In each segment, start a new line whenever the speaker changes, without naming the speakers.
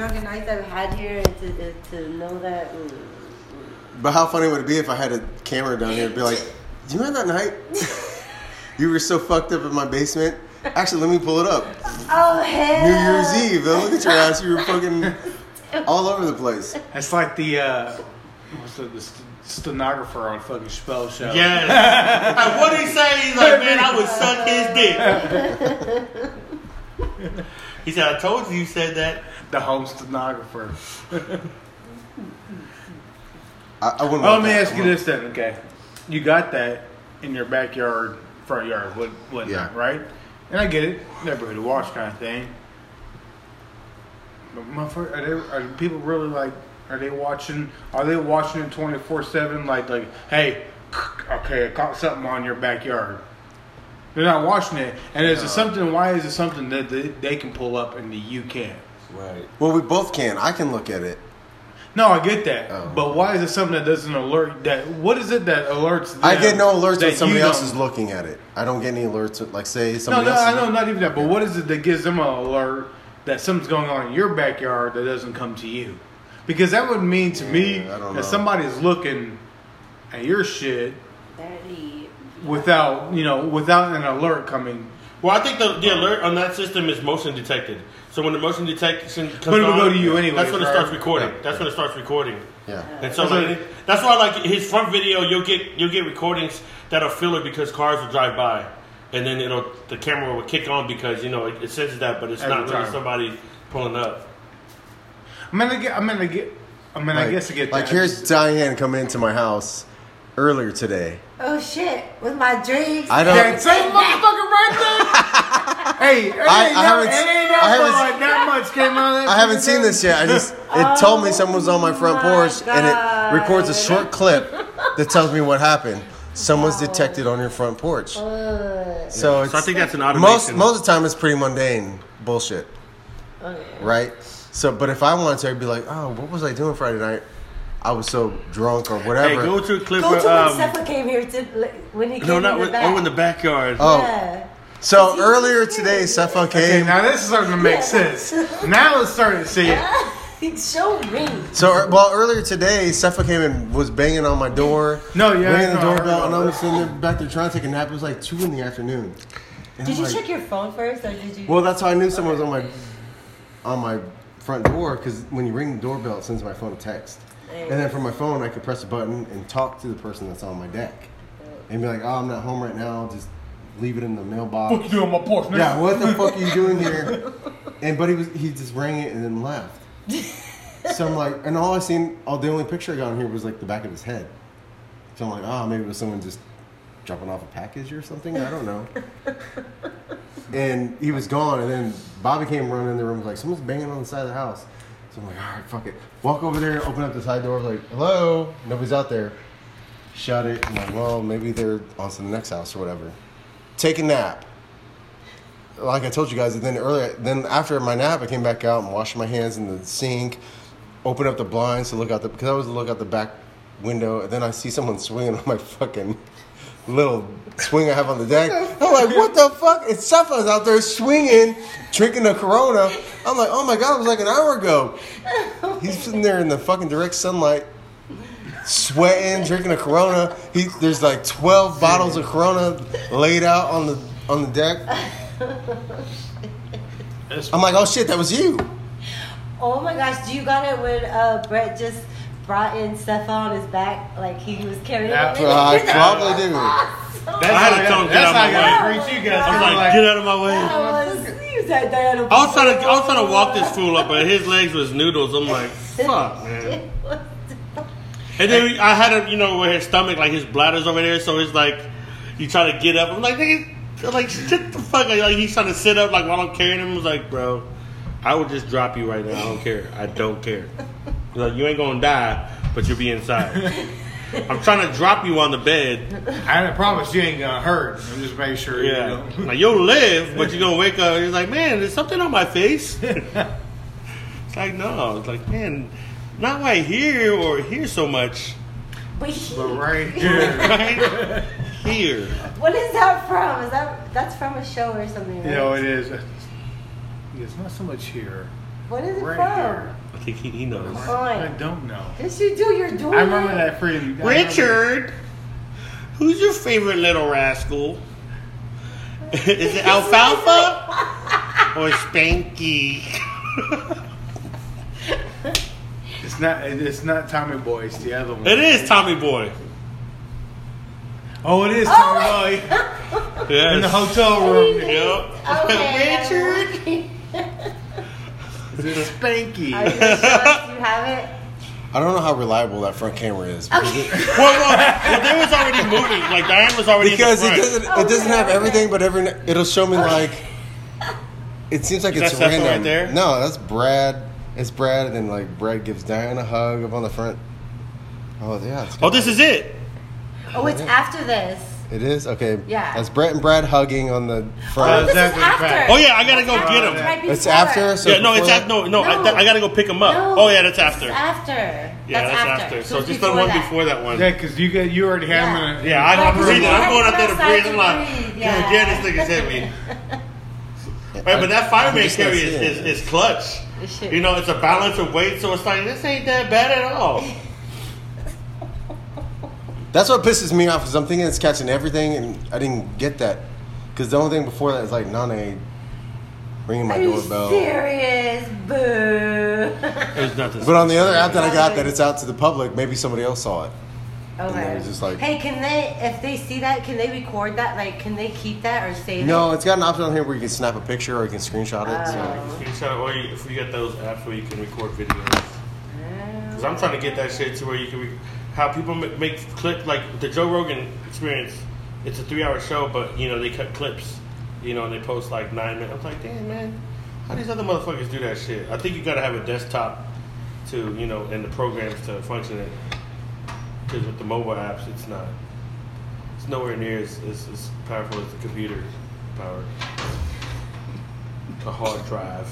drunken nights I've had here and to, to know that. Mm,
But how funny would it be if I had a camera down here and be like, "Do you remember that night? you were so fucked up in my basement. Actually, let me pull it up.
oh hell!
New Year's Eve. Though, look at your ass. You were fucking all over the place.
It's like the uh, what's the, the st- stenographer on fucking Chappelle Show.
Yes. Like, what did he say? He's like, man, I would suck his dick. he said, I told you you said that.
The home stenographer.
I, I wouldn't.
Oh, let me
that.
ask you this then. Okay, you got that in your backyard, front yard, what, whatnot,
Yeah.
right? And I get it, neighborhood watch kind of thing. But motherfucker, are, they, are people really like? Are they watching? Are they watching it twenty four seven? Like, like, hey, okay, I caught something on your backyard. They're not watching it, and is it something? Why is it something that they, they can pull up and the you can't?
Right.
Well, we both can. I can look at it.
No, I get that,
Oh.
but why is it something that doesn't alert? That what is it that alerts? Them
I get no alerts
that
when somebody else is looking at it. I don't get any alerts. When, like, say
No,
somebody
no,
else.
I know, not even that. But what is it that gives them an alert that something's going on in your backyard that doesn't come to you? Because that would mean to me
Yeah, I don't
that
know.
somebody's looking at your shit
Daddy.
without, you know, without an alert coming.
Well, I think the, the alert on that system is motion detected. So when the motion detection comes
But it will
on,
go to you anyways,
That's when it
right?
starts recording.
Yeah.
That's when it starts recording.
Yeah.
And so
That's
like, that's why like his front video, you'll get you'll get recordings that are filler because cars will drive by, and then it'll the camera will kick on because you know it, it senses that, but it's
Every
not really somebody pulling up.
I'm gonna get. I'm gonna get. I mean, I guess I get
Like
that.
here's Diane coming into my house earlier today.
Oh shit! With my drinks.
I don't.
that same motherfucker right there. hey, it ain't,
I haven't- I haven't-
that much came out.
I haven't seen this yet. I just it told me someone was on my front
my
porch and it records a short clip that tells me what happened. Someone's detected on your front porch.
Uh,
So it's
So I think that's an
most
automation.
most of the time it's pretty mundane bullshit,
okay.
right? So, but if I wanted to, I'd be like, oh, what was I doing Friday night? I was so drunk or
Hey,
whatever.
go to a clip
Go
where
to when
um,
Stefan came here to like, when he came
no,
in the
with,
back.
oh in the backyard.
oh,
Yeah.
so earlier
serious?
today, Stefan
Okay,
came.
now this is starting to make sense. Now it's starting to see it.
Show me.
So, er, well, earlier today, Stefan came and was banging on my door.
No, yeah,
ringing the
no, I heard
doorbell, and I was
this.
sitting there back there trying to take a nap. It was like two in the afternoon. And
Did
I'm
you
like-
check your phone first, or did you?
Well, that's how I knew someone was on my on my front door because when you ring the doorbell, it sends my phone a text, and then from my phone, I could press a button and talk to the person that's on my deck, and be like, "Oh, I'm not home right now. Just leave it in the mailbox."
What you doing on my porch now?
Yeah, what the fuck are you doing here? And but he was he just rang it and then left. So I'm like, and all I seen, all the only picture I got on here was like the back of his head. So I'm like, oh, maybe it was someone just dropping off a package or something. I don't know. and he was gone, and then Bobby came running in the room was like, someone's banging on the side of the house. So I'm like, all right, fuck it. Walk over there, open up the side door, like, hello, nobody's out there. Shut it. I'm like, well, maybe they're on to the next house or whatever. Take a nap like I told you guys, and then earlier, then after my nap, I came back out and washed my hands in the sink, opened up the blinds to look out the because I always look out the back window, and then I see someone swinging on my fucking little swing I have on the deck. I'm like, what the fuck? It's Stefan's out there swinging, drinking a Corona. I'm like, oh my god, it was like an hour ago. He's sitting there in the fucking direct sunlight. Sweating, drinking a Corona. He, there's like twelve bottles of Corona laid out on the on the deck. I'm like, oh shit, that was you.
Oh my gosh, do you got it when uh, Brett just brought in Stefan on his back, like he was carrying
Yeah.
him?
I probably do.
That's
I had
how
to tell him, get
that's
out
how I
my
gotta
way.
greet you guys.
I was
I'm
like, get out of my way.
I was, he was at Diana.
I was trying to, I was trying to walk this fool up, but his legs was noodles. I'm like, fuck, man. And then I had him, you know, where his stomach, like his bladder's over there, so it's like you try to get up. I'm like, nigga, I'm like shit the fuck. Like he's trying to sit up, like while I'm carrying him. I was like, bro, I would just drop you right now. I don't care. I don't care. He's like you ain't gonna die, but you'll be inside. I'm trying to drop you on the bed.
I promise you ain't gonna hurt. I'm just making sure. You
Yeah,
know.
like you'll live, but you're gonna wake up. He's like, man, there's something on my face. it's like no. It's like man, not right here or here so much.
But he-
But right here,
Right here.
what is that from? Is that that's from a show or something?
you
Right?
know it is. It's not so much here.
What is it
Right
from?
here.
I think he, he knows.
I don't know.
Yes, you do. You're doing
I remember
it.
that freaking. I remember-
Richard, who's your favorite little rascal? Is it Alfalfa or Spanky?
It's not. It's not Tommy Boy. It's the other one.
It is Tommy Boy.
Oh, it is oh, Tommy Boy
Yes.
in the hotel room.
Yep.
Okay.
Richard.
It's Spanky.
Are you gonna show us? You have it.
I don't know how reliable that front camera is because, it,
Well, well, well, there was already moving. Like Diane was already
because
in
it doesn't
front.
it doesn't
Okay,
have
okay.
everything, but every it'll show me like it seems like
Is
it's
that
random.
right there?
No, that's Brad. It's Brad, and then like Brad gives Diane a hug up on the front. Oh yeah,
Oh, this is it.
Oh, it's after this.
It is okay.
Yeah.
that's Brett and Brad hugging on the
Oh,
front.
this is after.
Oh, yeah, I gotta go
That's
get
after.
him.
Right
It's after. So
yeah, no, it's after. No, no,
No.
I, I gotta go pick him up.
No,
oh yeah, that's after.
is after.
Yeah, that's, after. So
it's
just the
before
one
that.
before that one.
Yeah, because you got you already had
Yeah.
him in a.
Yeah, I, I'm
Right,
breathing. I'm going out there to
outside
breathe.
to
I'm like,
breathe,
God
yeah.
damn, this nigga's hit me. Right, but that fireman carry
seeing
is,
it.
is, is clutch. You know, it's a balance of weight, so it's like this ain't that bad at all.
That's what pisses me off because I'm thinking it's catching everything, and I didn't get that. Because the only thing before that is like Nane ringing my
Are you
doorbell.
serious? Boo.
There's nothing.
But on the other app that I got that it's out to the public, maybe somebody else saw it.
Okay.
was just like-
hey, can they, if they see that, can they record that? Like, can they keep that or save it?
No,
it?
it's got an option on here where you can snap a picture or you can screenshot it. so.
Oh.
Screenshot, or you, if you get those apps where you can record videos. Oh. Because I'm trying to get that shit to where you can re- how people make, make clip like the Joe Rogan Experience. It's a three-hour show, but you know they cut clips, you know, and they post like nine minutes. I'm like, damn man, how these other motherfuckers do that shit? I think you gotta have a desktop to you know and the programs to function it. Because with the mobile apps, it's not. It's nowhere near as, as, as powerful as the computer power. A hard drive.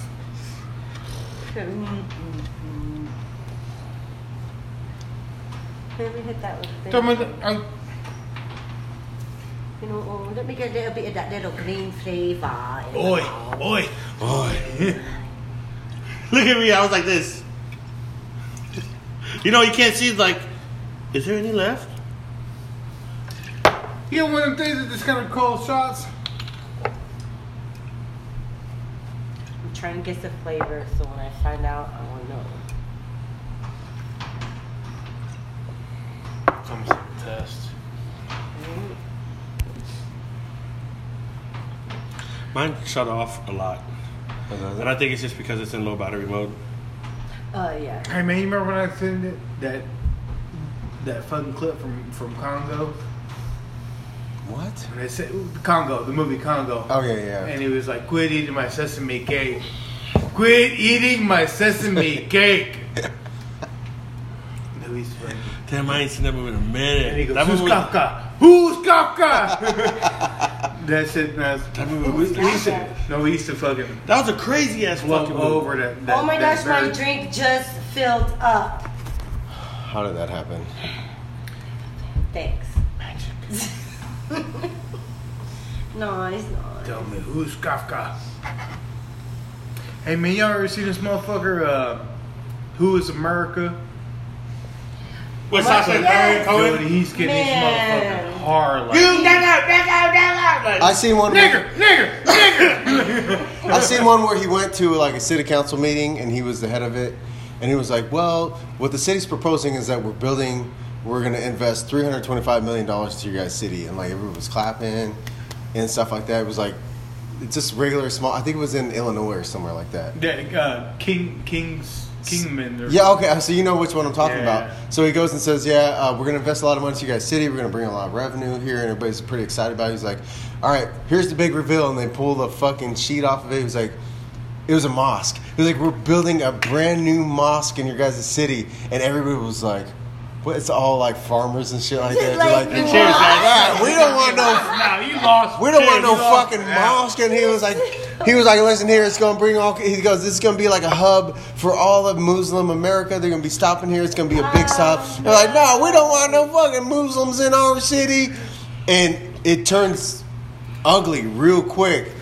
Let me hit that with
Tell me
the,
the- I-
you know, oh, let me get a little bit of that little green flavor. in
Oi,
my mouth.
oi.
Look at me, I was like this. You know, you can't see, like, is there any left?
You know one of them things that just kind of cold shots?
I'm trying to get the flavor so when I find out, I will know.
It's almost like a test.
Mine shut off a lot. Uh-huh. And I think it's just because it's in low battery mode.
Oh, yeah.
Hey man, you remember when I sent it that that fucking clip from from Congo?
What?
When they said Congo, the movie Congo.
Oh yeah, yeah.
And he was like, "Quit eating my sesame cake. Quit eating my sesame cake." Louis funny.
Damn, I ain't seen that movie in a minute.
And he goes,
that
"Who's
movie,
Kafka? Who's Kafka?" That's it. That's,
That movie
we, we used to, no, we used to fucking
that was a crazy ass fucking
over that. that
oh my
that
gosh, my
bird.
drink just filled up.
How did that happen?
Thanks. no, it's not.
Tell me who's Kafka? Hey man, y'all ever seen this motherfucker? Uh, Who is America?
What's
Michael,
Sacha
yes.
Baron
Dude, he's getting
Man.
This hard. Like,
You nigga, nigga, nigga!
I seen one.
nigger, nigger, nigger.
I seen one where he went to like a city council meeting and he was the head of it, and he was like, "Well, what the city's proposing is that we're building, we're going to invest 325 million dollars to your guys' city," and like everyone was clapping and stuff like that. It was like it's just regular small. I think it was in Illinois or somewhere like that.
Yeah, uh, King, King's, Kingman. Or
Yeah, okay, so you know which one I'm talking
Yeah.
about. So he goes and says, "Yeah, uh, we're gonna invest a lot of money to you guys' city. We're gonna bring a lot of revenue here, and everybody's pretty excited about it." He's like, "All right, here's the big reveal," and they pull the fucking sheet off of it. He's like, "It was a mosque." He was like, "We're building a brand new mosque in your guys' city," and everybody was like. What, it's all like farmers and shit like that.
Like,
like,
cheers,
"Ah, we don't want no
Nah, you lost.
we don't want no fucking mosque. And he was like, he was like, listen here, it's gonna bring all. He goes, this is gonna be like a hub for all of Muslim America. They're gonna be stopping here. It's gonna be a big stop. They're like, no, we don't want no fucking Muslims in our city. And it turns ugly real quick.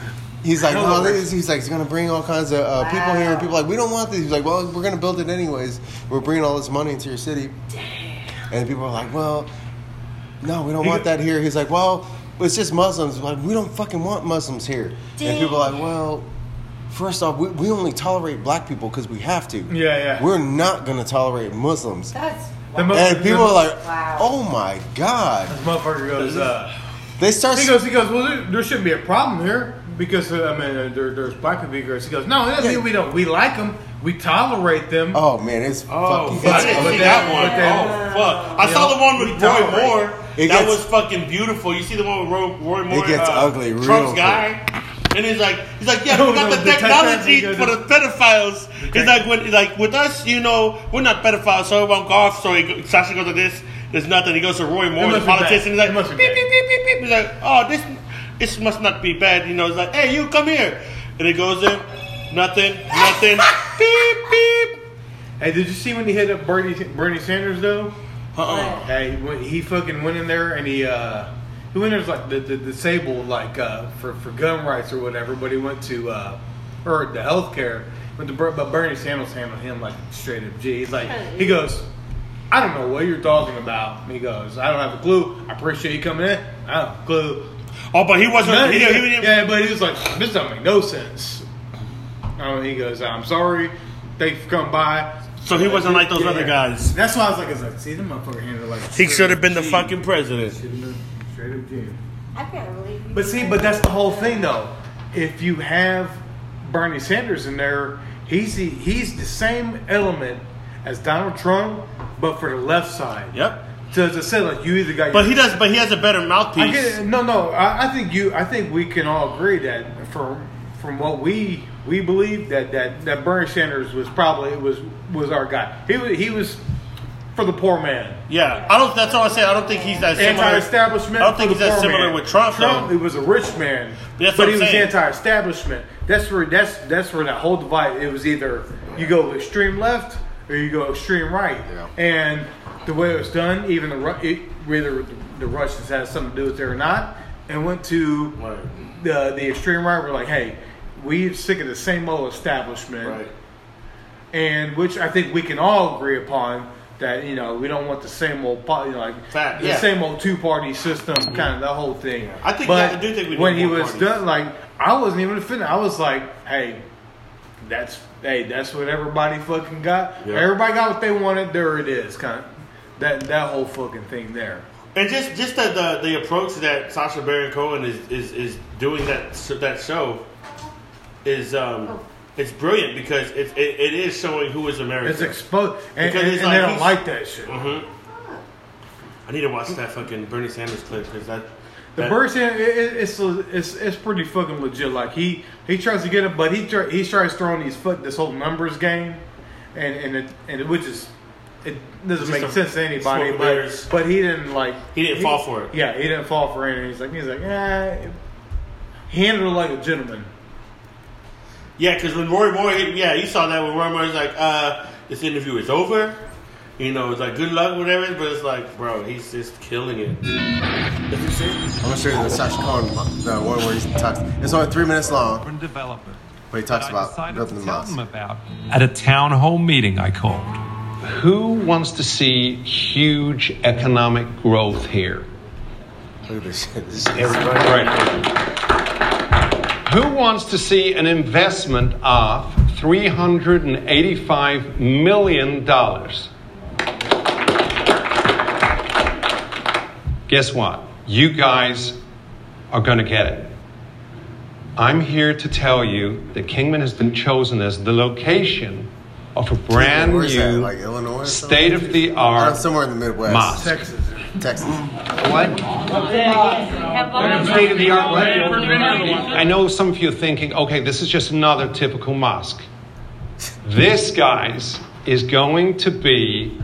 He's like, no,
of
this, he's like, he's gonna bring all kinds of uh, people here, and people are like, we don't want this. He's like, well, we're gonna build it anyways. We're bringing all this money into your city. Damn. And people are like, well, no, we don't
He
want that here. He's like, well, it's just Muslims. Like, we don't fucking want Muslims here. And people are like, well, first off, we, we only tolerate black people because we have to.
Yeah, yeah.
We're not gonna tolerate Muslims.
That's
The mo-
And people are like,
Wow.
oh my god.
This motherfucker goes, uh,
They start.
he goes, he goes, well, there, there shouldn't be a problem here because uh, I mean, uh, there, there's black people here. He goes, no, that doesn't mean we don't. We like them. We tolerate them.
Oh man, it's
Oh,
fucking.
fuck. I
it's-
didn't
but
see that one.
but then-
oh, fuck. I saw
know,
the one with Roy. Moore.
It
that
gets-
was fucking beautiful. You see the one with Roy, Roy Moore? It
gets uh, ugly real
Trump's
quick.
guy. And he's like, he's like, yeah, we got
no,
the
the
technology for the pedophiles. He's like, when, he's like, with us, you know, we're not pedophiles, so it won't go. So he, go- Sacha goes like this. There's nothing. He goes to Roy Moore, the
must be bad.
politician. He's like, beep, beep, beep, beep, beep. He's like, oh, this, this must not be bad. You know, he's like, hey, you come here. And he goes in, nothing, nothing, beep, beep.
Hey, did you see when he hit up Bernie Bernie Sanders though?
Uh-uh.
Hey, when he fucking went in there and he uh he went in there like the, the disabled like uh for for gun rights or whatever, but he went to uh or the healthcare. Went to but Bernie Sanders handled him like straight up G. He's like he goes, I don't know what you're talking about. And he goes, I don't have a clue. I appreciate you coming in. I don't have a clue.
Oh, but he wasn't.
No,
he,
he-
he,
yeah, but he was like, this doesn't make no sense. Oh, he goes, I'm sorry. Thanks for coming by.
So he wasn't like those
Yeah.
other guys.
That's why I was like, it's like, see, the motherfucker handled like.
He should have been the fucking president.
Should have been straight up G.
I can't believe you.
But see, but that's the whole thing, though. If you have Bernie Sanders in there, he's the, he's the same element as Donald Trump, but for the left side.
Yep.
So as I said, like you either got.
But he does. But he has a better
I
mouthpiece.
get it. No, no. I, I think you. I think we can all agree that from from what we we believe that that that Bernie Sanders was probably was was our guy. He was he was for the poor man.
Yeah, I don't. That's all I say. I don't think he's as similar.
Anti-establishment.
I don't think he's
the
that similar
man.
with Trump,
Trump,
though.
he was a rich man,
That's
but
what
he
I'm
was
saying.
anti-establishment. That's where that's that's where that whole divide. It was either you go extreme left or you go extreme right,
Yeah.
and the way it was done, even the Ru- it, whether the Russians had something to do with it or not, and went to
Right.
the the extreme right. We're like, hey, we sick of the same old establishment
Right.
and which I think we can all agree upon that you know we don't want the same old po- you know, like
Fact,
the
yeah.
same old two party system kind of the whole thing.
I think-
but
I do think we
when he was
parties.
done, like I wasn't even offended. I was like, hey, that's hey, that's what everybody fucking got.
Yeah.
Everybody got what they wanted. There it is, kind of that that whole fucking thing there.
And just just the, the the approach that Sacha Baron Cohen is is, is doing that that show is um it's brilliant because it, it, it is showing who is America.
It's exposed, and,
Because
and,
it's
and
like
they don't like that shit.
Mhm. I need to watch that fucking Bernie Sanders clip because that
The
that-
Bird Sand, it, it, it's, it's it's pretty fucking legit. Like he he tries to get it, but he try, he tries throwing these foot this whole numbers game, and and it, and it, which is it doesn't
Just
make sense to anybody. But,
mirrors.
but he didn't like
He didn't fall for it.
Yeah, he didn't fall for it. And he's like he's like yeah, he handled it like a gentleman.
Yeah, because when Roy Moore, hit, yeah, you saw that when Roy Moore was like, uh, "This interview is over." You know, it's like good luck, whatever. But it's like, bro, he's just killing it. Did you see?
I'm gonna show you the Sacha Cohen, the one where he talks. It's only three minutes long,
urban development.
but he talks about
decided
building
to
the
tell
mosque.
about at a town hall meeting I called.
Who wants to see huge economic growth here?
Look at this shit. This shit is-
Who wants to see an investment of $385 million? Guess what? You guys are going to get it. I'm here to tell you that Kingman has been chosen as the location of a brand
Where's that?
new
Like Illinois?
state of the art oh,
somewhere in the Midwest.
mosque.
Texas.
Texas.
What?
State of the art what?
I know some of you are thinking, okay, this is just another typical mosque. This, guys, is going to be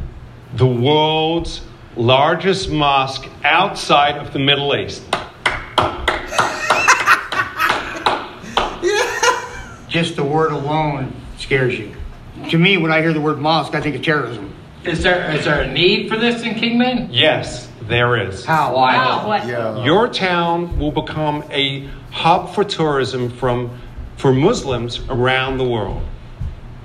the world's largest mosque outside of the Middle East.
Just the word alone scares you. To me, when I hear the word mosque, I think of terrorism.
Is there is there a need for this in Kingman?
Yes, there is.
How?
Wow. What?
Yeah.
Your town will become a hub for tourism from for Muslims around the world.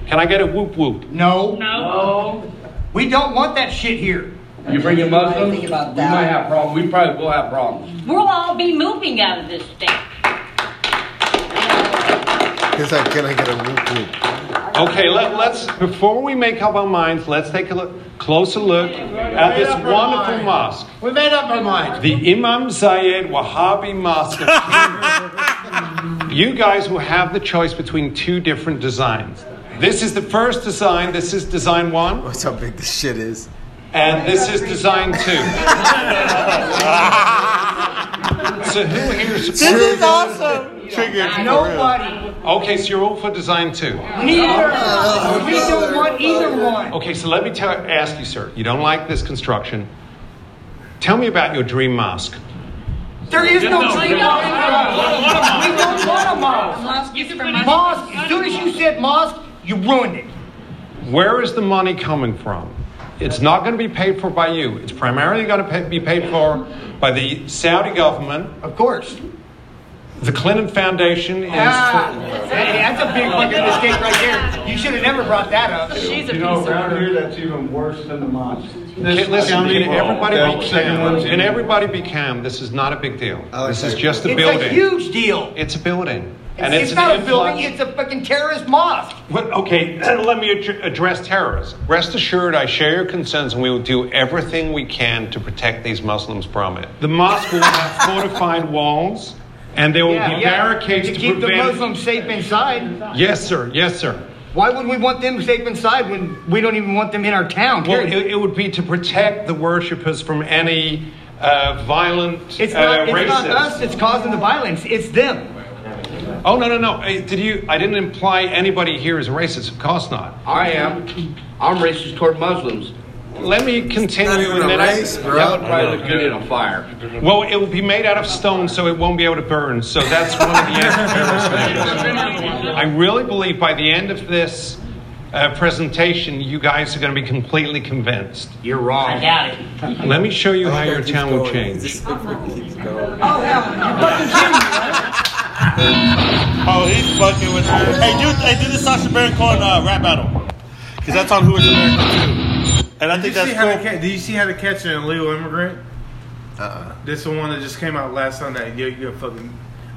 Can I get a whoop whoop?
No,
No.
we don't want that shit here.
You bring your Muslims,
Think about
we might have problems. We probably will have problems.
We'll all be moving out of this state.
He's like, can I get a whoop whoop?
Okay, let, let's before we make up our minds, let's take a look, closer look at this
made up our
wonderful
mind.
mosque.
We made up our minds.
The Imam Zayed Wahhabi Mosque. of you guys will have the choice between two different designs. This is the first design. This is design one,
What's how big this shit is?
and this is design two. so who here
This is awesome. Triggered.
Nobody.
Okay, so you're all for design two.
Neither. We don't want either one.
Okay, so let me tell, ask you, sir. You don't like this construction. Tell me about your dream mosque.
There is no dream mosque. We don't want a mosque. Mosque. As soon as you said mosque, you ruined it.
Where is the money coming from? It's not going to be paid for by you. It's primarily going to pay, be paid for by the Saudi government.
Of course.
The Clinton Foundation is.
Ah, hey, that's a big fucking mistake right there. You should have never brought that up.
She's a
You know,
piece of
around
work.
here, that's even worse than the mosque.
Okay, listen,
county,
can everybody
that
be calm?
one's
Can everybody be calm? This is not a big deal.
like
This is just a
It's
building.
a huge deal.
It's a building.
It's,
it's,
it's not a building, it's a fucking terrorist mosque.
Well, okay, let me ad- address terrorism. Rest assured, I share your concerns and we will do everything we can to protect these Muslims from it. The mosque will have fortified walls and there will be barricades
to
to,
keep the. Muslims safe inside.
Yes, sir. Yes, sir.
Why would we want them safe inside when we don't even want them in our town?
Well, it, it would be to protect the worshippers from any uh, violent
it's
uh,
not, it's
racism.
not us that's causing the violence, it's them.
Oh no, no, no! Uh, Did you? I didn't imply anybody here is racist. Of course not.
I am. I'm racist toward Muslims.
Let me continue.
Not even
and
a
then I-
race,
That
bro.
would probably look good in a fire.
Well, it will be made out of stone, so it won't be able to burn. So that's one of the answers. I really believe by the end of this uh, presentation, you guys are going to be completely convinced.
You're wrong.
I
wrong.
doubt it.
Let me show you how your
Keeps
town will change.
This keeps.
Oh, he's fucking with. Hey, do hey, do the Sacha Baron Cohen uh, rap battle, because that's on Who Is America too, and I
Did
think
you, see
that's
how to
cool.
ca- did you see how to catch an illegal immigrant?
Uh-uh.
This is the one that just came out last Sunday. You, you fucking,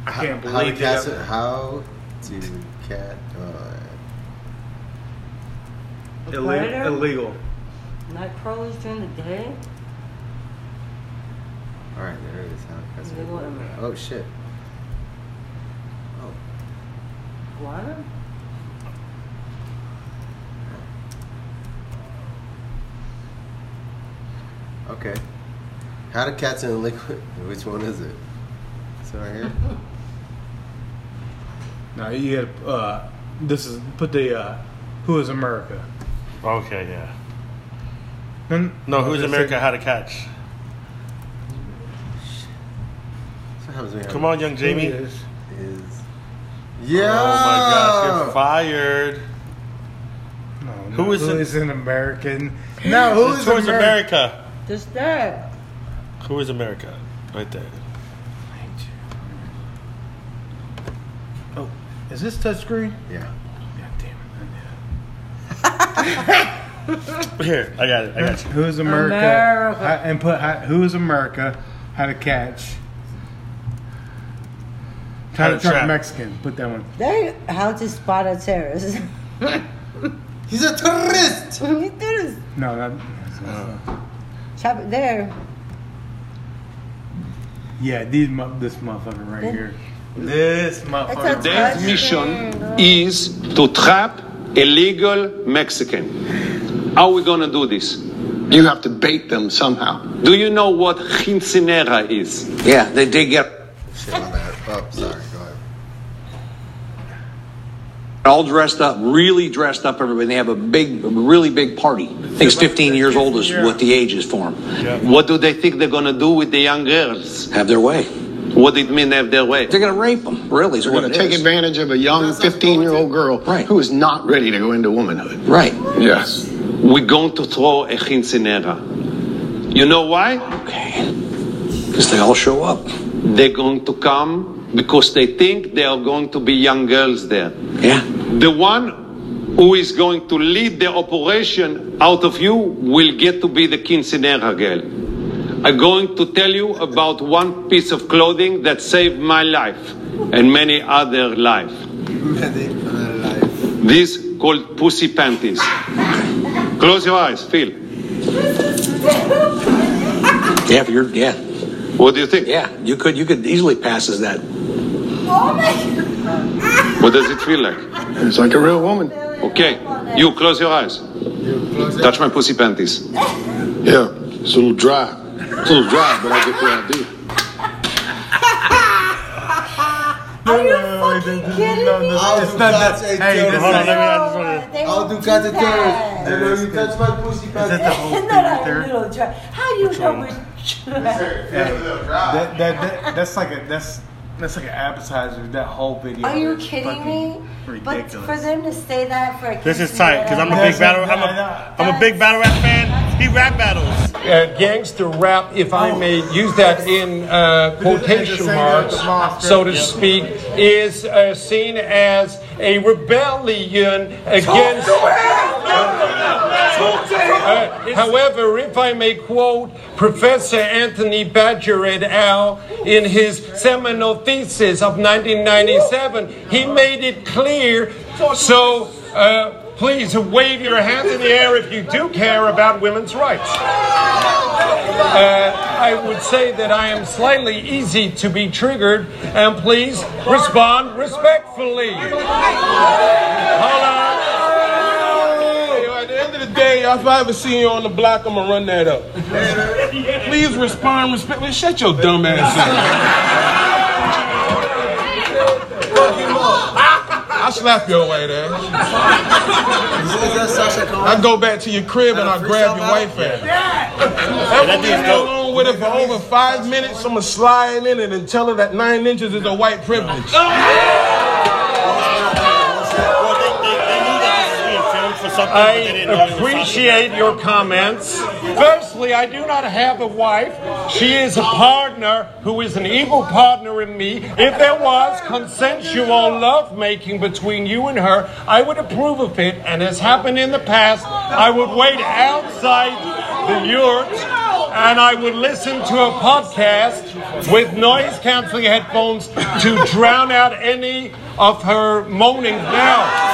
I can't
How to
believe
catch
it.
it? How to cat? Uh,
Illegal.
Predator?
illegal.
Night crawlers during the day?
all right, there it is. How to catch
Illegal
it.
immigrant.
Oh shit. Oh,
Guana?
Okay. How to catch an liquid? Which one is it? This one right here.
No, you had uh, this is put the uh, Who is America?
Okay, yeah.
Then-
No, Who's America?
is-
How to catch?
So happens when you
Come on, young Jamie.
Who is-
Is yeah.
Oh my gosh, you're fired.
No,
Who
no,
is
who
it?
is an American? No, who is
Who is
America?
America?
Just that.
Who is America? Right there.
Oh, is this touchscreen?
Yeah.
God damn it.
Here, I got it. I got you.
Who is America?
America.
How- and put how, who is America? How to catch?
How
How
to
to trap
trap.
Mexican. Put that one.
There, how to spot a terrorist.
He's a terrorist.
you do this.
No, not.
Uh, Chop it there.
Yeah, these mo- this motherfucker right here. This motherfucker.
Their mission
screen.
is to trap illegal Mexican. How are we going to do this?
You have to bait them somehow.
Do you know what quinceanera is?
Yeah, they did get
Shit, my bad. Oh, sorry. Go ahead.
all dressed up, really dressed up. Everybody, they have a big, really big party. I think it's 15 years old is what the age is for them.
What do they think they're going to do with the young girls?
Have their way.
What did it mean have their way?
They're going to rape them. Really, is
They're going to take
is.
advantage of a young 15 year old girl
Right.
who is not ready to go into womanhood.
Right.
Yes.
We're going to throw a quinceanera. You know why?
Okay. Because they all show up.
They're going to come because they think there are going to be young girls there. Yeah. The one who is going to lead the operation out of you will get to be the quinceanera girl. I'm going to tell you about one piece of clothing that saved my life and many other lives. Many other life. This called pussy panties. Close your eyes, feel.
Yeah, you're yeah.
What do you think?
Yeah, you could you could easily pass as that.
What does it feel like?
It's like a real woman.
Okay, you close your eyes. Touch my pussy panties.
Yeah, it's a little dry. It's a little dry, but I get the idea.
Are you fucking kidding me?
I'll do
not
God's
that- hey,
toes.
this
Hold on, let me. I just want to.
They
I'll do God's eight
that.
toes. You know, you touch my pussy panties.
Is that the whole thing right there?
little dry. How do you know we're dry?
That, that, that, that's like a that's that's like an appetizer. That whole video.
Are you kidding
fucking
me? But for them to say that for a
This is tight because I'm a big battle. I'm a, I'm a big battle rap fan. He rap battles.
Uh, gangster rap, if I may use that in uh, quotation marks, so to speak, is uh, seen as a rebellion against. Uh, however, if I may quote Professor Anthony Badger et al. in his seminal thesis of 1997, he made it clear. So uh, please wave your hands in the air if you do care about women's rights. Uh, I would say that I am slightly easy to be triggered, and please respond respectfully.
At day, if I ever see you on the block, I'm gonna run that up. Please respond respectfully. Shut your dumb ass up. I slap your white ass. I go back to your crib and I grab your wife ass. Ever leave me alone with her for over five minutes, I'm gonna slide in it and tell her that nine inches is a white privilege.
Something,
I
didn't know it was
appreciate your comments. Firstly, I do not have a wife. She is a partner who is an equal partner in me. If there was consensual love making between you and her, I would approve of it. And as happened in the past, I would wait outside the yurt and I would listen to a podcast with noise canceling headphones to drown out any of her moaning now.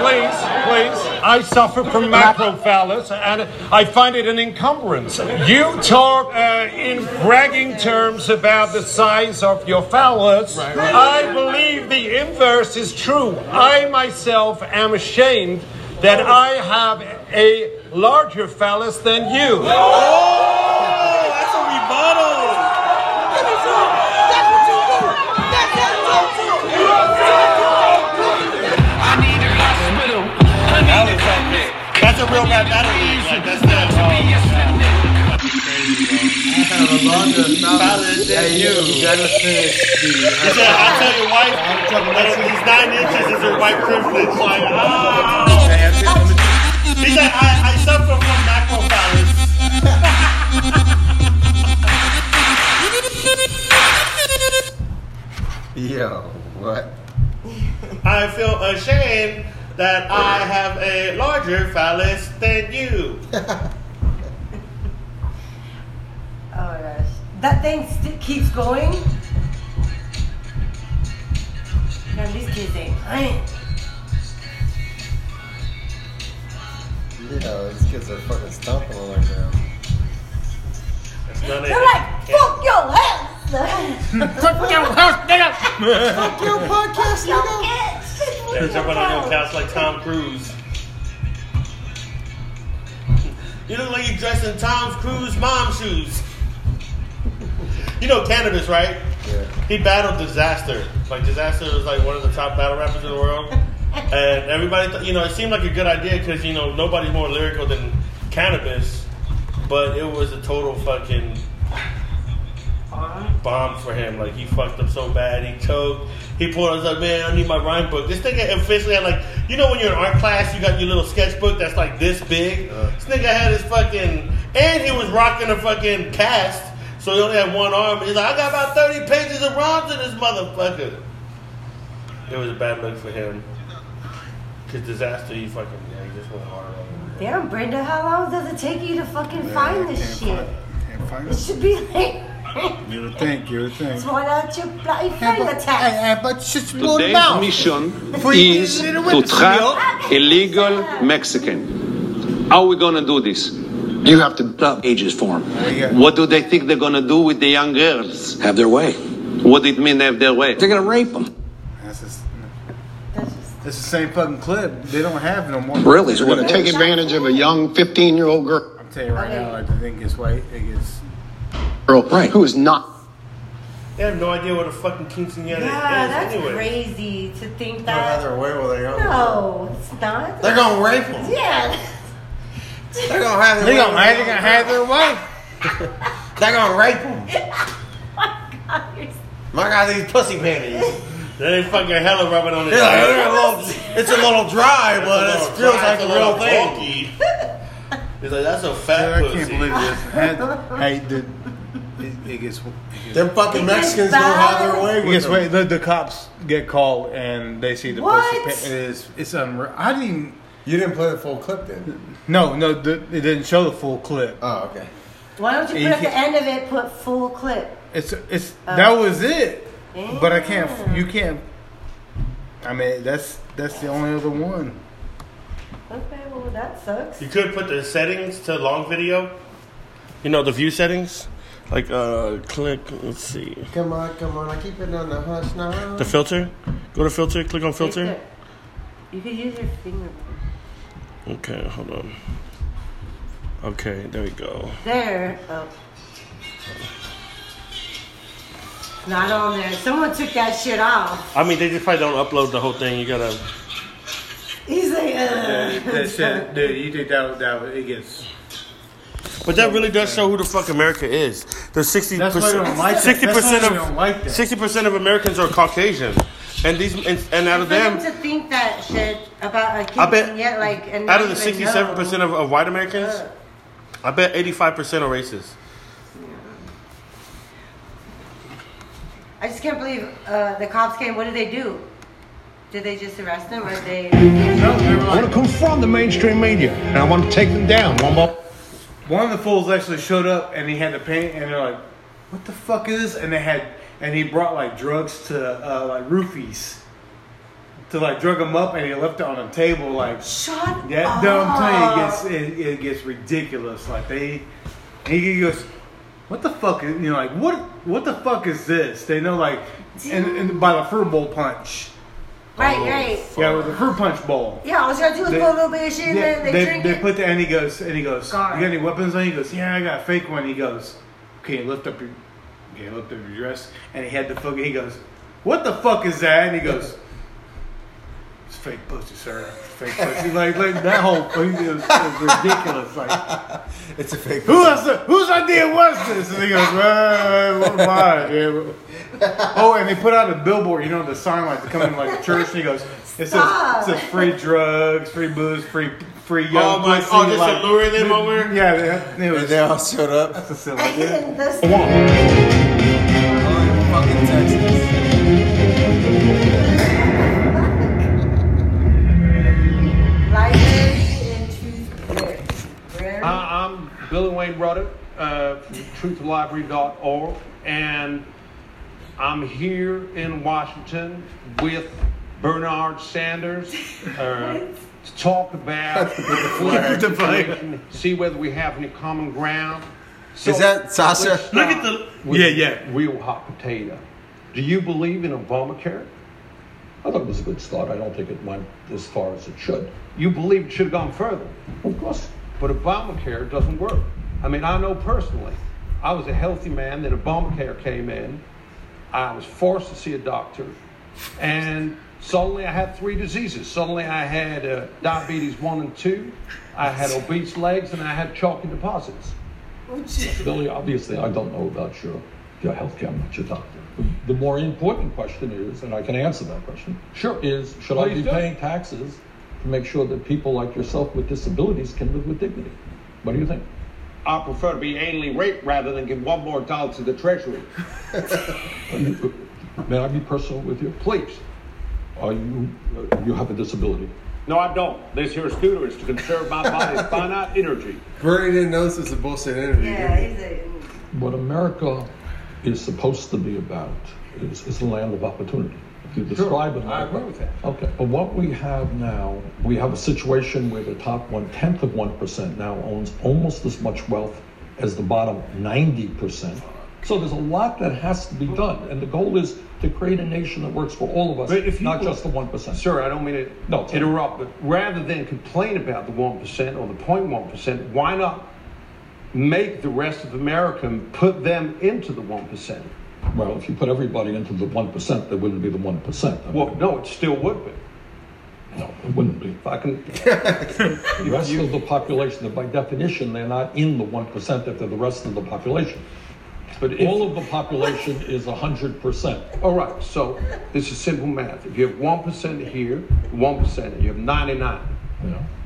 Please, please. I suffer from macrophallus and I find it an encumbrance. You talk uh, in bragging terms about the size of your phallus. I believe the inverse is true. I myself am ashamed that I have a larger phallus than you.
Oh, That's a rebuttal. Real rap battle. Like, that's that.
Hey, you, you gotta finish
He
the.
said, I tell your wife that these nine inches is her white privilege. Like, ah. He said, I, that I have a larger phallus than you.
Oh my gosh. That thing st- keeps going. God, these kids ain't playing.
Yo, these kids are fucking stomping on the ground.
They're like, fuck your ass! fuck your ass, nigga! Fuck your podcast, nigga!
They're jumping on your couch like Tom Cruise. You look like you dressed in Tom Cruise mom shoes. You know Canibus, right?
Yeah.
He battled Dizaster. Like Dizaster was like one of the top battle rappers in the world, and everybody, th- you know, it seemed like a good idea because you know nobody's more lyrical than Canibus, but it was a total fucking bomb for him. Like he fucked up so bad, he choked. He pulled. I was like, man, I need my rhyme book. This nigga officially had like, you know, when you're in art class, you got your little sketchbook that's like this big. Uh. This nigga had his fucking, and he was rocking a fucking cast. So he only had one arm. He's like, I got about 30 pages of rhymes in this motherfucker. It was a bad look for him. His Dizaster, he fucking, yeah, he just went hard on him.
Damn, Brenda, how long does it take you to fucking
Yeah,
find this
can't
shit?
Can't find
It should be like,
You would think, you would think.
why don't you bloody find the text?
but just
Today's mission is to trap illegal Mexican. How are we going to do this? You have to up ages for them. What do they think they're going to do with the young girls? Have their way. What did it mean they have their way? They're going to rape them.
That's just, it's the same fucking clip. They don't have no more.
Really? So we're going to take advantage of a young 15 year old girl,
I'm telling you right now, like the thing gets white, it gets.
Right. who is not.
They have no idea what a fucking quinceanera
Yeah,
is
that's
anyway.
crazy to think
They'll have
that.
their way they're young.
No, it's not.
They're gonna rape them.
Yeah.
They're gonna have their They're
gonna,
while
they gonna have their way.
They're gonna rape them. Oh my God, these pussy panties.
They ain't fucking hella rubbing on it.
Yeah, they're a little, it's a little dry, but it feels like a real thing.
He's like, that's a fat
I
pussy.
can't believe this. Hey, the, it, it gets. It gets
Them fucking Mexicans gonna have their way
It
with
gets
them.
way, the, the cops get called and they see the
What?
pussy. pa- It is. It's unreal. I didn't.
You didn't play the full clip then.
No, no, the, it didn't show the full clip.
Oh, okay.
Why don't you
You
put at the end of it, put full clip?
It's it's
Oh.
that was it. But I can't. You can't. I mean, that's that's the only other one.
Okay, well that sucks.
You could put the settings to long video. You know the view settings, like uh, click. Let's see
Come on, come on. I keep it on the hush now.
the filter. Go to filter. Click on filter.
You could use your finger.
Okay, hold on. Okay, there we go.
There. Oh. Not on there. Someone took that shit off.
I mean, they just probably don't upload the whole thing. You gotta.
He's like,
That,
uh.
that shit, dude, you think that that it gets.
But that really does show who the fuck America is. The sixty
That's why they
percent,
like
sixty percent
they like
of sixty percent of Americans are Caucasian, and these and, and out of
them
them,
to think that shit about a kid
I bet
yet like and
out of the
67
percent of, of white Americans, I bet eighty-five percent are racist.
I just can't believe uh, the cops came. What did they do? Did they just arrest them, or they?
I want to confront the mainstream media, and I want to take them down one by
One of the fools actually showed up and he had the paint, and they're like, "What the fuck is?" this?" And they had, and he brought like drugs to uh, like roofies to like drug them up, and he left it on the table. Like,
shut
yeah, no, I'm telling you, it gets it, it gets ridiculous. Like they, and he goes, "What the fuck is?" You know, like what what the fuck is this? They know like, and, and by the bowl punch.
Right, oh, right.
Yeah, with the fruit punch bowl.
Yeah, all you gotta do is
They-
put a little bit of shit in there. They,
they,
drink
they
it.
put the and he goes and he goes.
Scar.
You got any weapons on? you?" He goes, Yeah, I got a fake one. He goes, Okay, lift up your, okay, lift up your dress. And he had the fuck. He goes, What the fuck is that? And he goes, It's fake pussy, sir. Fake pussy. like, like that whole thing is, is ridiculous. Like,
it's a fake.
Who else? Whose idea was this? And he goes, Well, what mine? Yeah. Oh, and they put out a billboard. You know the sign like to come in like a church. And he goes, It says, it says free drugs, free booze, free free young
Oh my-
pussy.
oh, just
like,
to lure them over?
Yeah, they, it was,
they all showed up.
That's a silly idea.
And this-
Fucking Texas.
Library and truth beer.
Uh, I'm Billy Wayne Ruddick uh, from truthbrary.org, and I'm here in Washington with Bernard Sanders uh, to talk about
flag.
the flag, see whether we have any common ground.
Is that
Sacha?
Look at the- Yeah, yeah.
Real hot potato. Do you believe in Obamacare?
I thought it was a good start. I don't think it went as far as it should.
You believe it should have gone further?
Of course.
But Obamacare doesn't work. I mean, I know personally. I was a healthy man, then Obamacare came in. I was forced to see a doctor. And suddenly I had three diseases. Suddenly I had uh, diabetes 1 and 2, I had obese legs, and I had chalky deposits.
Billy, obviously, I don't know about your, your health care. I'm not your doctor. The, more important question is, and I can answer that question,
sure,
is should I be
do.
paying taxes to make sure that people like yourself with disabilities can live with dignity? What do you think?
I prefer to be anally raped rather than give one more dollar to the treasury.
May I be personal with you?
Please.
Are you, uh, you have a disability?
No, I don't. This here scooter is to conserve my body's finite energy.
Bernie didn't know this was a bullshit interview.
Yeah, he's a.
What America is supposed to be about is, is a land of opportunity. You describe it,
I agree with that.
Okay, but what we have now, we have a situation where the top one tenth of one percent now owns almost as much wealth as the bottom ninety percent. So there's a lot that has to be done, and the goal is to create a nation that works for all of us,
But if
not just the one percent.
Sir, I don't mean to
No,
interrupt, but rather than complain about the 1% or the 0.1%, why not make the rest of America put them into the 1%?
Well, if you put everybody into the one percent, there wouldn't be the one percent.
Well, no, it still would be.
No, it wouldn't be.
If I can,
The rest of the population, by definition, they're not in the one percent if they're the rest of the population.
but if,
All of the population is hundred percent.
all right, so this is simple math. If you have 1% here, 1%, you have 99.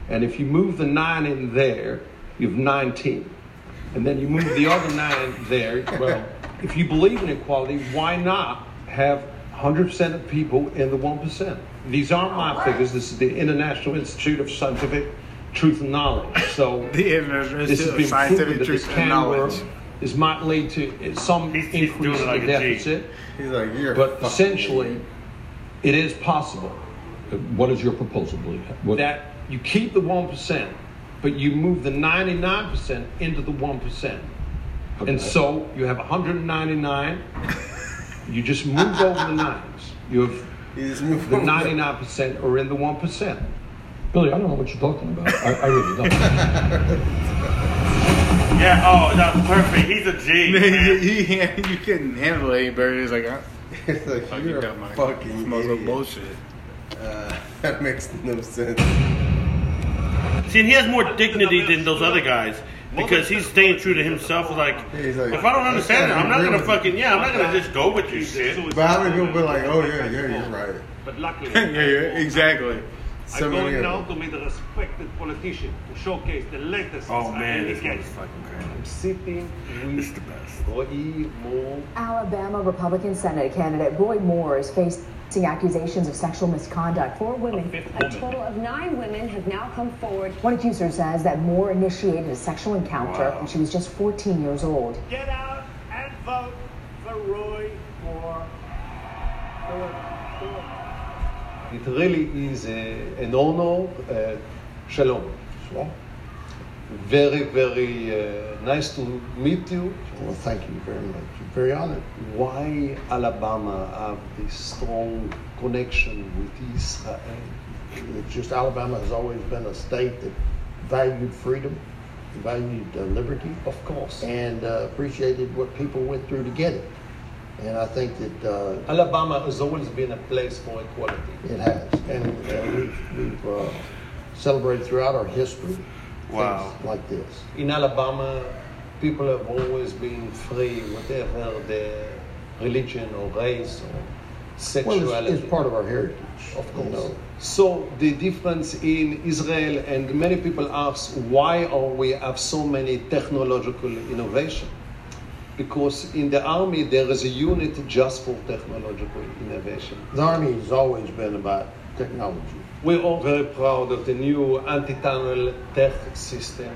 And if you move the 9 in there, you have 19. And then you move the other 9 there. Well, if you believe in equality, why not have 100% of people in the 1%? These aren't my figures. This is the International Institute of Scientific Truth and Knowledge. So
The International
this has been proven that this
Truth and
can work.
Knowledge.
This might lead to some
He's- he's
increase in
like
the deficit.
He's like, you're
But
fucking
essentially, it is possible
What is your proposal, Lee? What-
that you keep the 1%, but you move the 99% into the 1%.
Okay.
And so you have 199. You just move over the nines. You have
You just move
the 99% are in the 1%.
Billy, I don't know what you're talking about. I, I really don't.
Yeah, oh, that's perfect. He's a G.
you,
man.
you, you couldn't handle it any better. It's like, uh,
It's like,
fucking
you're
dumb,
a
man.
fucking
Smells
idiot.
bullshit.
Uh, that makes no sense.
See, and he has more dignity than those other guys because he's staying true to himself. Like,
He's like,
if I don't understand it, I'm not gonna fucking yeah, I'm not gonna just go with your shit.
But how many people be like, oh yeah, yeah, you're right.
But luckily,
yeah, yeah, exactly.
So I'm going now
to meet a respected politician to showcase the latest
Oh man, this one's fucking crazy.
sitting
This is the best.
Roy Moore.
Alabama Republican Senate candidate Roy Moore is facing accusations of sexual misconduct. Four women, a total of nine women, have now come forward. One accuser says that Moore initiated a sexual encounter when she was just 14 years old.
Get out and vote for Roy Moore. It really is a, an honor. Uh, shalom. Very, very uh, nice to meet you.
Well, thank you very much. Very honored.
Why Alabama have this strong connection with Israel?
It's just Alabama has always been a state that valued freedom, valued uh, liberty,
Of course.
and uh, appreciated what people went through to get it. And I think that uh,
Alabama has always been a place for equality.
it has. And uh, we've, we've uh, celebrated throughout our history
Wow.
things like this.
In Alabama, people have always been free, whatever their religion or race or
Well,
sexuality.
it's, it's part of our heritage.
Of course.
know.
So the difference in Israel and many people ask why are we have so many technological innovation? Because in the army there is a unit just for technological innovation.
The Army has always been about technology.
We're all very proud of the new anti-tunnel tech system.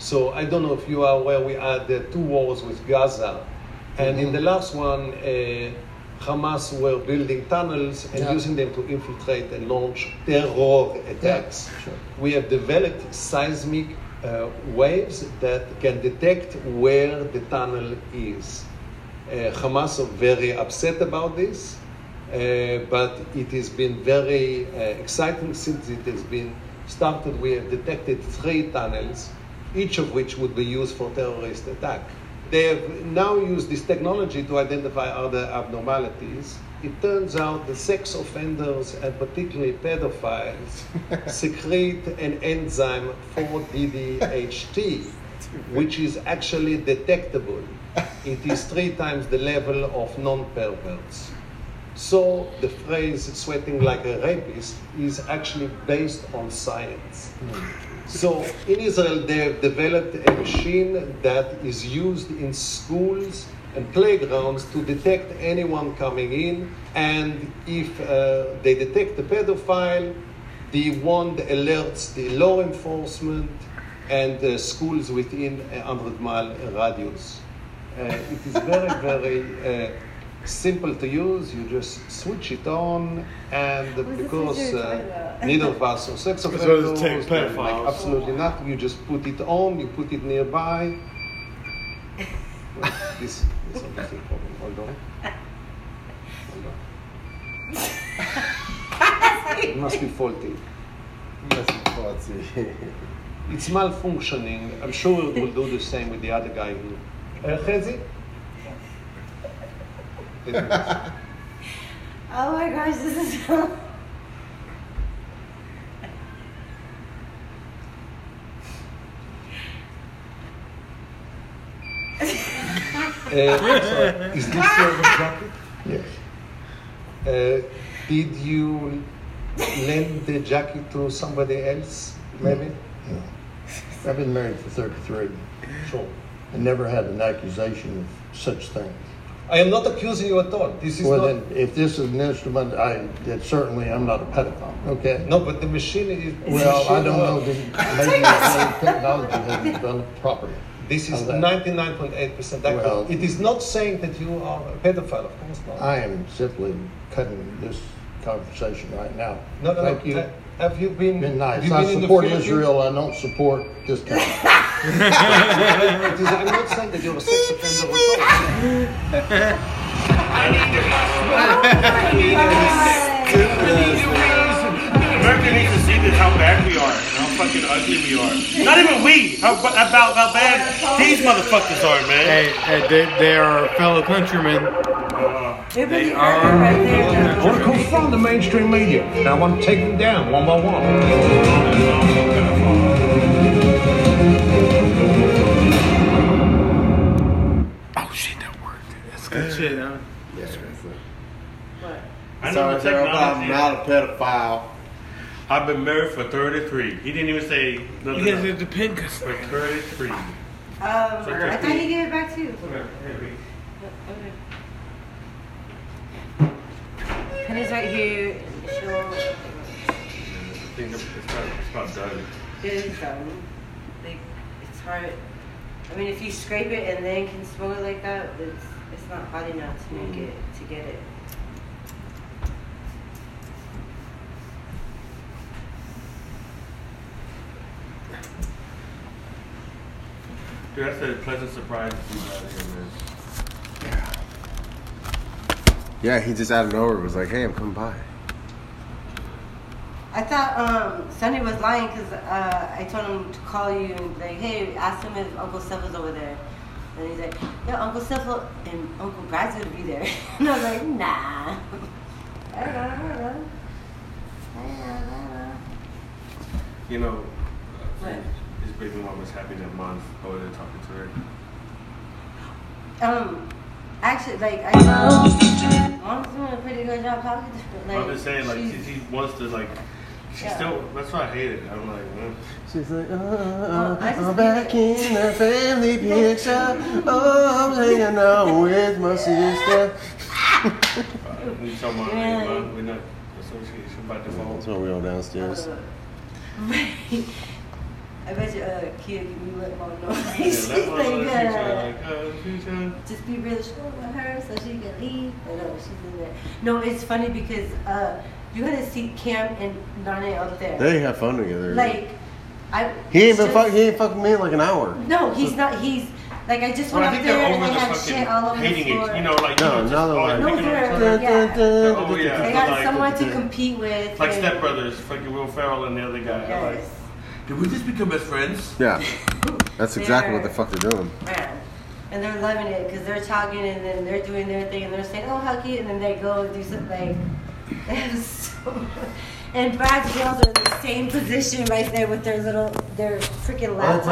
So I don't know if you are aware, we had uh, two wars with Gaza, and in the last one, uh, Hamas were building tunnels and
Yeah.
using them to infiltrate and launch terror attacks.
sure.
We have developed seismic uh, waves that can detect where the tunnel is. Uh, Hamas are very upset about this, uh, but it has been very uh, exciting since it has been started. We have detected three tunnels, each of which would be used for terrorist attack. They have now used this technology to identify other abnormalities. It turns out the sex offenders and particularly pedophiles secrete an enzyme 4-DDHT, which is actually detectable. It is three times the level of non-perverts. So the phrase sweating like a rapist is actually based on science. Hmm. So in Israel, they have developed a machine that is used in schools and playgrounds to detect anyone coming in. And if uh, they detect a pedophile, the wand alerts the law enforcement and uh, schools within a 100 mile radius. Uh, it is very, very uh, simple to use. You just switch it on, and because uh, neither of us are sex
That's what
offenders,
it's
like, absolutely not. You just put it on, you put it nearby. Well, this is obviously a problem. Hold on. Hold on. It must be faulty.
Must be faulty.
It's malfunctioning. I'm sure it will do the same with the other guy who. Uh, Chezi?
Oh my gosh, this is so.
Uh, so, is this your jacket?
Yes.
Uh, did you lend the jacket to somebody else, maybe?
No. I've been married for 33.
Sure.
I never had an accusation of such things.
I am not accusing you at all. This is
Well,
not.
then, if this is an instrument, I, certainly I'm not a pedophile, okay?
No, but the machine is.
Well, I don't know, the- maybe the technology hasn't developed properly.
This is
How's that?
99.8% accurate.
Well-
it is not saying that you are a pedophile, of course not.
I am simply cutting this conversation right now.
No, no,
Thank
no.
you.
Uh, Have you been?
Been nice.
you
I
been in the
support Israel. I don't support this kind of
It is- I'm not saying that you're a sex offender at all.
America needs to see this how bad we are how fucking ugly we are. Not even we. How about how bad these motherfuckers are, man.
Hey, hey they, they are fellow countrymen.
They
are.
I want to confront the mainstream media, and I want to take them down one by one.
That's good shit, huh?
I
So
know
if
the
they're about
technology.
not a pedophile.
I've been married for 33. He didn't even say. No,
You guys are the pin
For 33.
Um, I thought he gave it back too. Pen is right here. She'll.
I think it's about, it's about done.
It is done. Like it's hard. I mean, if you scrape it and then can smoke it like that, it's it's not hot enough to make it to get it.
Dude, that's a pleasant surprise to see out here, man.
Yeah, he just out of nowhere was like, "Hey, I'm coming by."
I thought um, Sonny was lying because uh, I told him to call you and like, hey, ask him if Uncle Steph was over there. And he's like, yeah, Uncle Steph and Uncle Brad's gonna be there. and I was like, nah. I don't know, I don't know. I don't know, I don't know.
You know,
What?
his baby mom was happy that mom's over there talking to her.
Um, actually, like, I mom's doing a pretty good job talking to her. Like,
I'm just saying, like, she, she wants to, like, she
Yeah.
still, that's why I hate it. I'm like, man.
She's like, uh,
Well, I just
I'm back in the family picture. Oh, I'm hanging out with my sister.
We talking about,
Really?
uh, we're not association by default.
That's why we all downstairs.
I bet you, uh, kid, you let mom know.
Yeah,
She's
let
like,
that she's,
uh,
uh, like, uh, she's, uh,
just be really short with her so she can leave. I know she's in there. No, it's funny because uh, you gotta see Cam and Nane up there.
They have fun together.
Like, I.
he ain't been
just-
fuck. He ain't fucking me in like an hour.
No, he's not. He's like I just
Well,
went
I
up
think
there and
over
they
the
had
fucking
shit all over
hating
the floor.
it. You know, like,
No,
you know, just
now they're
always
like-
picking on
No, they're- yeah.
Oh, yeah.
They got
Like-
someone to compete with.
Like
and-
Step Brothers, fucking Will Ferrell and the other guy. I'm like,
Yes.
did we just become best friends?
Yeah, that's exactly what the
They're-
fuck they're doing.
Man. And they're loving it because they're talking and then they're doing their thing and they're saying, oh, how cute. And then they go do something like, they have so And Brad's girls are in the same position right there with their little, their freaking laptop.